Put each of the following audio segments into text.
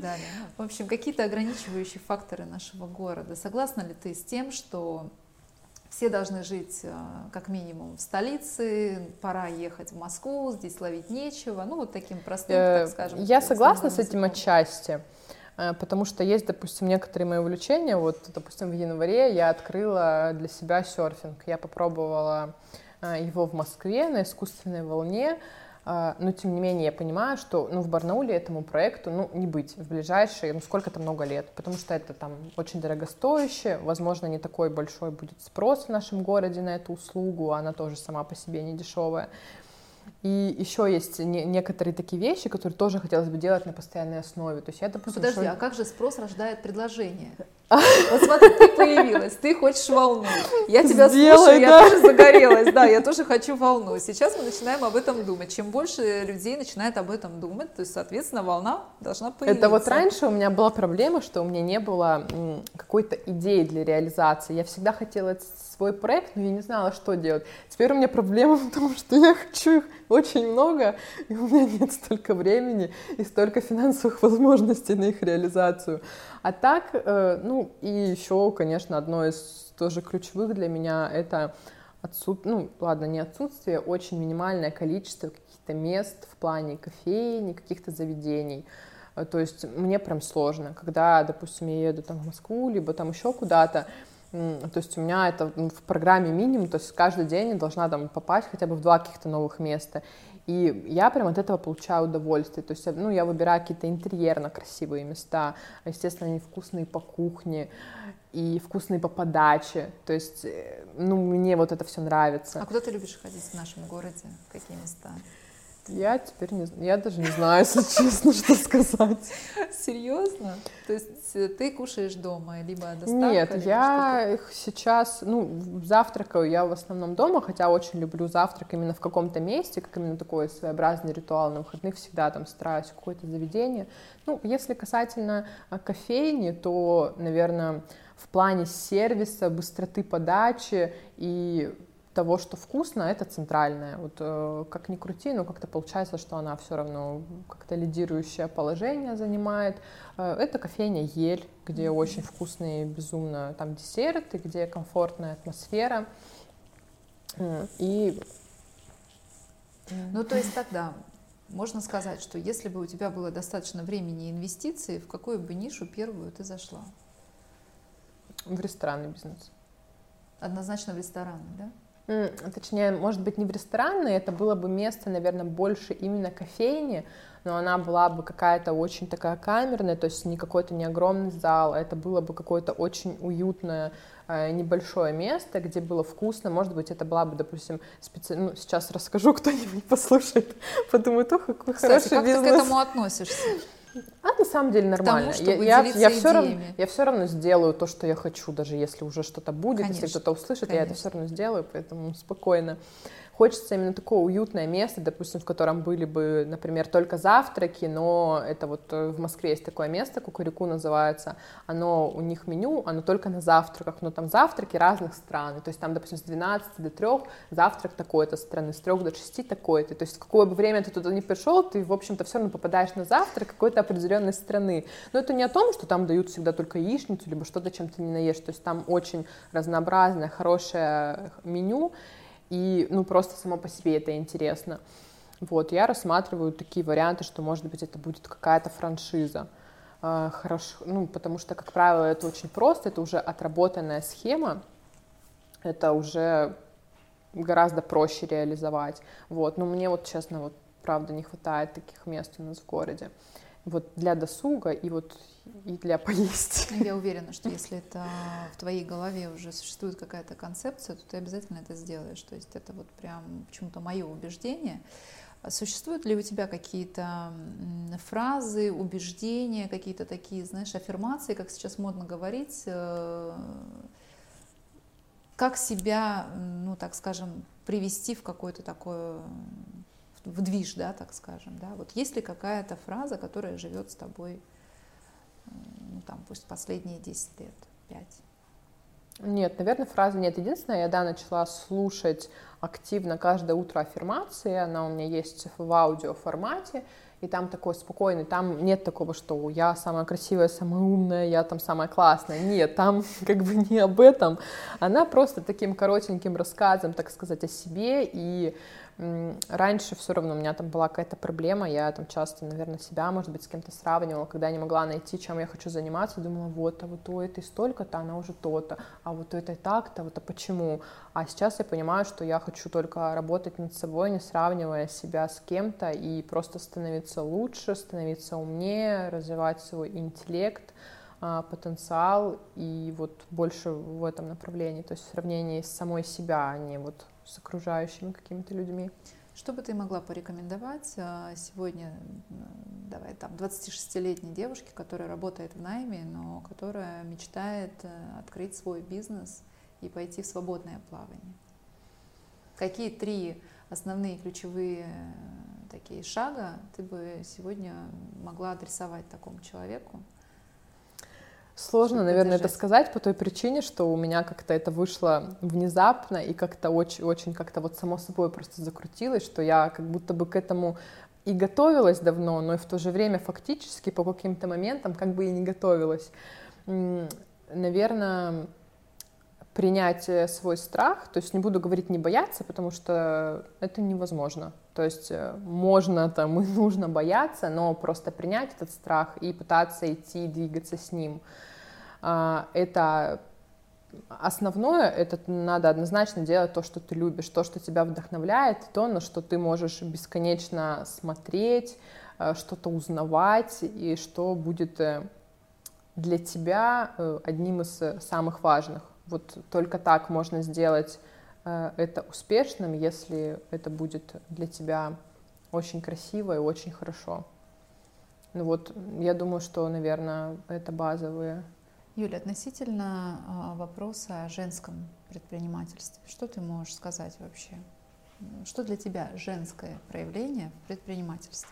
так далее. В общем, какие-то ограничивающие факторы нашего города. Согласна ли ты с тем, что все должны жить э, как минимум в столице, пора ехать в Москву, здесь ловить нечего, ну вот таким простым, так Э, скажем. Я согласна с этим отчасти, э, потому что есть, допустим, некоторые мои увлечения. Вот, допустим, в январе я открыла для себя серфинг. Я попробовала его в Москве на искусственной волне, но тем не менее я понимаю, что ну, в Барнауле этому проекту ну, не быть в ближайшие, ну сколько-то много лет, потому что это там очень дорогостоящее, возможно, не такой большой будет спрос в нашем городе на эту услугу, она тоже сама по себе не дешевая. И еще есть не- некоторые такие вещи, которые тоже хотелось бы делать на постоянной основе. То есть я, допустим, подожди, шо- а как же спрос рождает предложение? Вот смотри, ты появилась, ты хочешь волну. Я тебя Сделай, слушаю, я да. тоже загорелась, да, я тоже хочу волну. Сейчас мы начинаем об этом думать. Чем больше людей начинает об этом думать, то есть, соответственно, волна должна появиться. Это вот раньше у меня была проблема, что у меня не было какой-то идеи для реализации. Я всегда хотела свой проект, но я не знала, что делать. Теперь у меня проблема в том, что я хочу их очень много, и у меня нет столько времени и столько финансовых возможностей на их реализацию. А так, э, ну и еще, конечно, одно из тоже ключевых для меня это отсут... ну ладно, не отсутствие, очень минимальное количество каких-то мест в плане кофейни, каких-то заведений. Э, То есть мне прям сложно, когда, допустим, я еду там в Москву, либо там еще куда-то, то есть у меня это в программе минимум, то есть каждый день я должна там попасть хотя бы в два каких-то новых места. И я прям от этого получаю удовольствие. То есть, ну, я выбираю какие-то интерьерно красивые места. Естественно, они вкусные по кухне и вкусные по подаче. То есть, э, ну, мне вот это все нравится. А куда ты любишь ходить в нашем городе? Какие места? Я теперь не знаю, я даже не знаю, если честно, что сказать. Серьезно? То есть э, ты кушаешь дома, либо доставка? Нет, я их сейчас, ну, завтракаю я в основном дома, хотя очень люблю завтрак именно в каком-то месте, как именно такой своеобразный ритуал на выходных, всегда там стараюсь какое-то заведение. Ну, если касательно а, кофейни, то, наверное, в плане сервиса, быстроты подачи и того, что вкусно, это центральное. Вот э, как ни крути, но как-то получается, что она все равно как-то лидирующее положение занимает. Э, это кофейня Ель, где очень вкусные, безумно там десерты, где комфортная атмосфера. И Ну, то есть тогда можно сказать, что если бы у тебя было достаточно времени и инвестиций, в какую бы нишу первую ты зашла? в ресторанный бизнес. Однозначно в рестораны, да? Точнее, может быть, не в ресторанной, это было бы место, наверное, больше именно кофейни, но она была бы какая-то очень такая камерная, то есть не какой-то не огромный зал, а это было бы какое-то очень уютное э, небольшое место, где было вкусно. Может быть, это была бы, допустим, специ... ну, сейчас расскажу, кто-нибудь послушает, подумает, ох, какой Кстати, хороший как бизнес. ты к этому относишься? А на самом деле нормально. чтобы я, я, делиться я, все равно, я все равно сделаю то, что я хочу, даже если уже что-то будет, если Конечно, кто-то услышит, я это конечно. все равно сделаю, поэтому спокойно. Хочется именно такое уютное место, допустим, в котором были бы, например, только завтраки, но это вот э, в Москве есть такое место, Кукурику называется, оно, у них меню, оно только на завтраках, но там завтраки разных стран, то есть там, допустим, с 12 до 3 завтрак такой-то страны, с 3 до 6 такой-то, то есть в какое бы время ты туда не пришел, ты, в общем-то, все равно попадаешь на завтрак какой-то определенной страны. Но это не о том, что там дают всегда только яичницу, либо что-то, чем ты не наешь, то есть там очень разнообразное, хорошее меню, и, ну, просто само по себе это интересно. Вот, я рассматриваю такие варианты, что, может быть, это будет какая-то франшиза. А, Хорошо, ну, потому что, как правило, это очень просто, это уже отработанная схема, это уже гораздо проще реализовать. Вот, но мне вот, честно, вот, правда, не хватает таких мест у нас в городе. Вот для досуга и вот и для поесть. Ну, Я уверена, что если это в твоей голове уже существует какая-то концепция, то ты обязательно это сделаешь. То есть это вот прям почему-то мое убеждение. А Существуют ли у тебя какие-то фразы, убеждения, какие-то такие, знаешь, аффирмации, как сейчас модно говорить, э, как себя, ну, так скажем, привести в какой-то такой м, в движ, да, так скажем, да, вот есть ли какая-то фраза, которая живет с тобой, м, ну, там, пусть последние 10 лет, 5? Нет, наверное, фразы нет. Единственное, я, да, начала слушать активно каждое утро аффирмации, она у меня есть в аудио формате, и там такой спокойный, там нет такого, что я самая красивая, самая умная, я там самая классная. Нет, там как бы не об этом. Она просто таким коротеньким рассказом, так сказать, о себе и Раньше все равно у меня там была какая-то проблема, я там часто, наверное, себя, может быть, с кем-то сравнивала, когда я не могла найти, чем я хочу заниматься, думала, вот, а вот у этой столько-то, она уже то-то, а вот у этой так-то, вот а почему? А сейчас я понимаю, что я хочу только работать над собой, не сравнивая себя с кем-то, и просто становиться лучше, становиться умнее, развивать свой интеллект, а, потенциал и вот больше в этом направлении, то есть в сравнении с самой себя, а не вот с окружающими какими-то людьми. Что бы ты могла порекомендовать а, сегодня, давай там, 26-летней девушке, которая работает в найме, но которая мечтает э, открыть свой бизнес и пойти в свободное плавание? Какие три основные ключевые э, такие шага ты бы сегодня могла адресовать такому человеку? Сложно, наверное, это сказать по той причине, что у меня как-то это вышло внезапно и как-то очень-очень как-то вот само собой просто закрутилось, что я как будто бы к этому и готовилась давно, но и в то же время фактически по каким-то моментам как бы и не готовилась. Наверное, принять свой страх, то есть не буду говорить не бояться, потому что это невозможно. То есть э, можно там и нужно бояться, но просто принять этот страх и пытаться идти, двигаться с ним. А, это основное, это надо однозначно делать то, что ты любишь, то, что тебя вдохновляет, то, на что ты можешь бесконечно смотреть, э, что-то узнавать, и что будет э, для тебя э, одним из самых важных. Вот только так можно сделать это успешным, если это будет для тебя очень красиво и очень хорошо. Ну вот, я думаю, что, наверное, это базовые Юля, относительно а, вопроса о женском предпринимательстве, что ты можешь сказать вообще? Что для тебя женское проявление в предпринимательстве?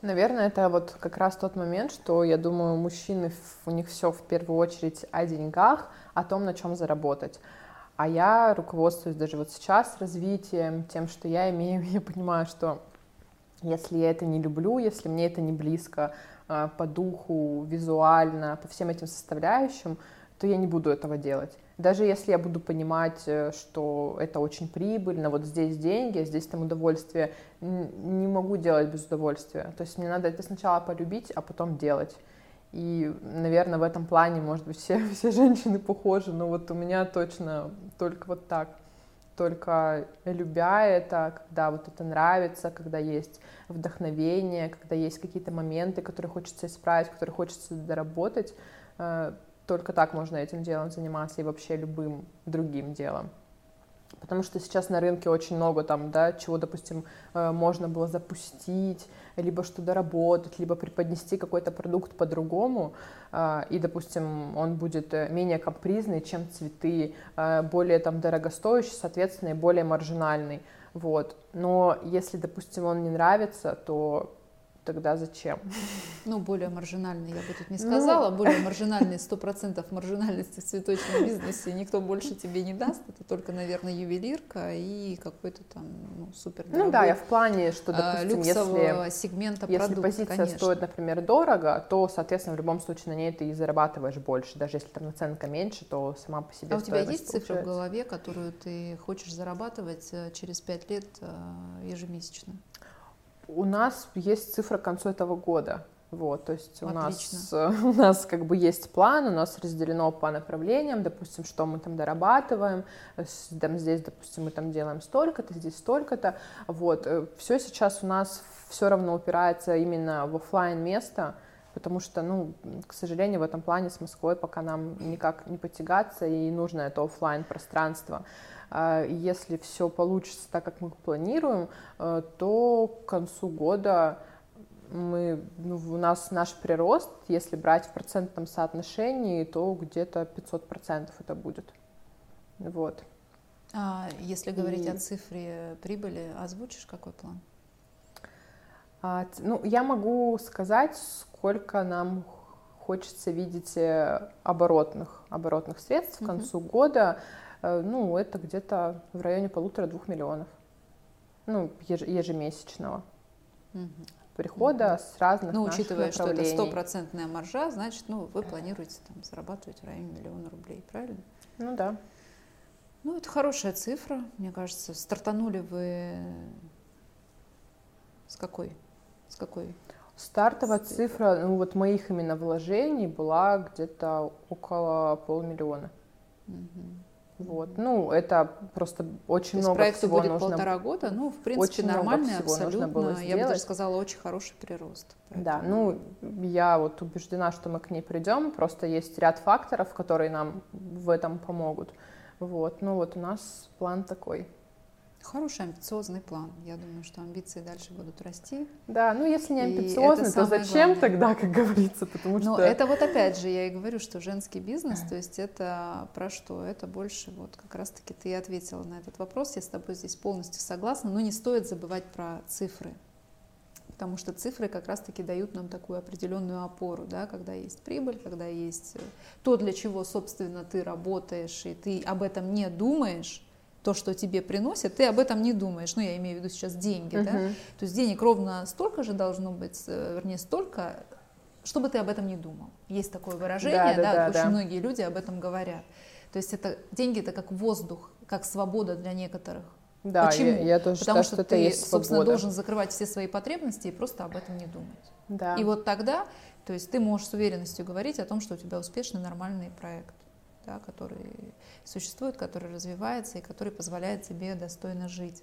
Наверное, это вот как раз тот момент, что я думаю, мужчины, у них все в первую очередь о деньгах, о том, на чем заработать. А я руководствуюсь даже вот сейчас развитием, тем, что я имею, я понимаю, что если я это не люблю, если мне это не близко, а, по духу, визуально, по всем этим составляющим, то я не буду этого делать. Даже если я буду понимать, э, что это очень прибыльно, вот здесь деньги, здесь там удовольствие, не могу делать без удовольствия. То есть мне надо это сначала полюбить, а потом делать. И, наверное, в этом плане, может быть, все, все женщины похожи, но вот у меня точно только вот так только любя это, когда вот это нравится, когда есть вдохновение, когда есть какие-то моменты, которые хочется исправить, которые хочется доработать, э, только так можно этим делом заниматься и вообще любым другим делом. Потому что сейчас на рынке очень много там, да, чего, допустим, э, можно было запустить, либо что доработать, либо преподнести какой-то продукт по-другому, э, и, допустим, он будет э, менее капризный, чем цветы, более там дорогостоящий, соответственно, и более маржинальный. Вот. Но если, допустим, он не нравится, то тогда зачем? Ну, более маржинальный, я бы тут не ну. сказала, ну... более маржинальный, сто процентов маржинальности в цветочном бизнесе никто больше тебе не даст, это только, наверное, ювелирка и какой-то там ну, супер Ну да, я в плане, что, а, допустим, если, сегмента если продукта, позиция конечно. стоит, например, дорого, то, соответственно, в любом случае на ней ты и зарабатываешь больше, даже если там наценка меньше, то сама по себе А у тебя есть цифра в голове, которую ты хочешь зарабатывать э, через пять лет э, ежемесячно? У нас есть цифра к концу этого года. Вот, то есть у нас, у нас как бы есть план, у нас разделено по направлениям, допустим, что мы там дорабатываем, там здесь, допустим, мы там делаем столько-то, здесь столько-то, вот, э, все сейчас у нас все равно упирается именно в офлайн место, потому что, ну, к сожалению, в этом плане с Москвой пока нам никак не потягаться, и нужно это офлайн пространство. А если все получится так, как мы планируем, э, то к концу года мы, ну, у нас наш прирост, если брать в процентном соотношении, то где-то 500% это будет. Вот. А если говорить И... о цифре прибыли, озвучишь какой план? А, ну, я могу сказать, сколько нам хочется видеть э, оборотных, оборотных средств к концу uh-huh. года. Э, ну, это где-то в районе полутора-двух миллионов, ну, ежемесячного угу. прихода угу. с разных Ну, учитывая, что это стопроцентная маржа, значит, ну, вы планируете там зарабатывать в районе миллиона рублей, правильно? Ну, да. Ну, это хорошая цифра, мне кажется. Стартанули вы с какой? С какой? Стартовая цифра, ну вот моих именно вложений была где-то около полмиллиона. Угу. Вот, ну это просто очень То много проекту всего будет нужно. полтора года, ну в принципе очень нормальный абсолютно. Было я бы даже сказала очень хороший прирост. Поэтому... Да, ну я вот убеждена, что мы к ней придем. Просто есть ряд факторов, которые нам в этом помогут. Вот, ну вот у нас план такой. Хороший амбициозный план. Я думаю, что амбиции дальше будут расти. Да, ну если не амбициозный, то зачем главное. тогда, как говорится, потому что... Ну это вот опять же, я и говорю, что женский бизнес, то есть это про что? Это больше вот как раз-таки ты ответила на этот вопрос, я с тобой здесь полностью согласна, но не стоит забывать про цифры, потому что цифры как раз-таки дают нам такую определенную опору, да, когда есть прибыль, когда есть э, то, для чего, собственно, ты работаешь, и ты об этом не думаешь, то, что тебе приносят, ты об этом не думаешь. Ну, я имею в виду сейчас деньги, uh-huh. да. То есть денег ровно столько же должно быть, э, вернее, столько, чтобы ты об этом не думал. Есть такое выражение, да, да, да очень да. многие люди об этом говорят. То есть это деньги это как воздух, как свобода для некоторых. Да, Почему? Я, я тоже Потому считаю, что, что ты, собственно, свобода. должен закрывать все свои потребности и просто об этом не думать. Да. И вот тогда, то есть ты можешь с уверенностью говорить о том, что у тебя успешный, нормальный проект да, который существует, который развивается и который позволяет тебе достойно жить.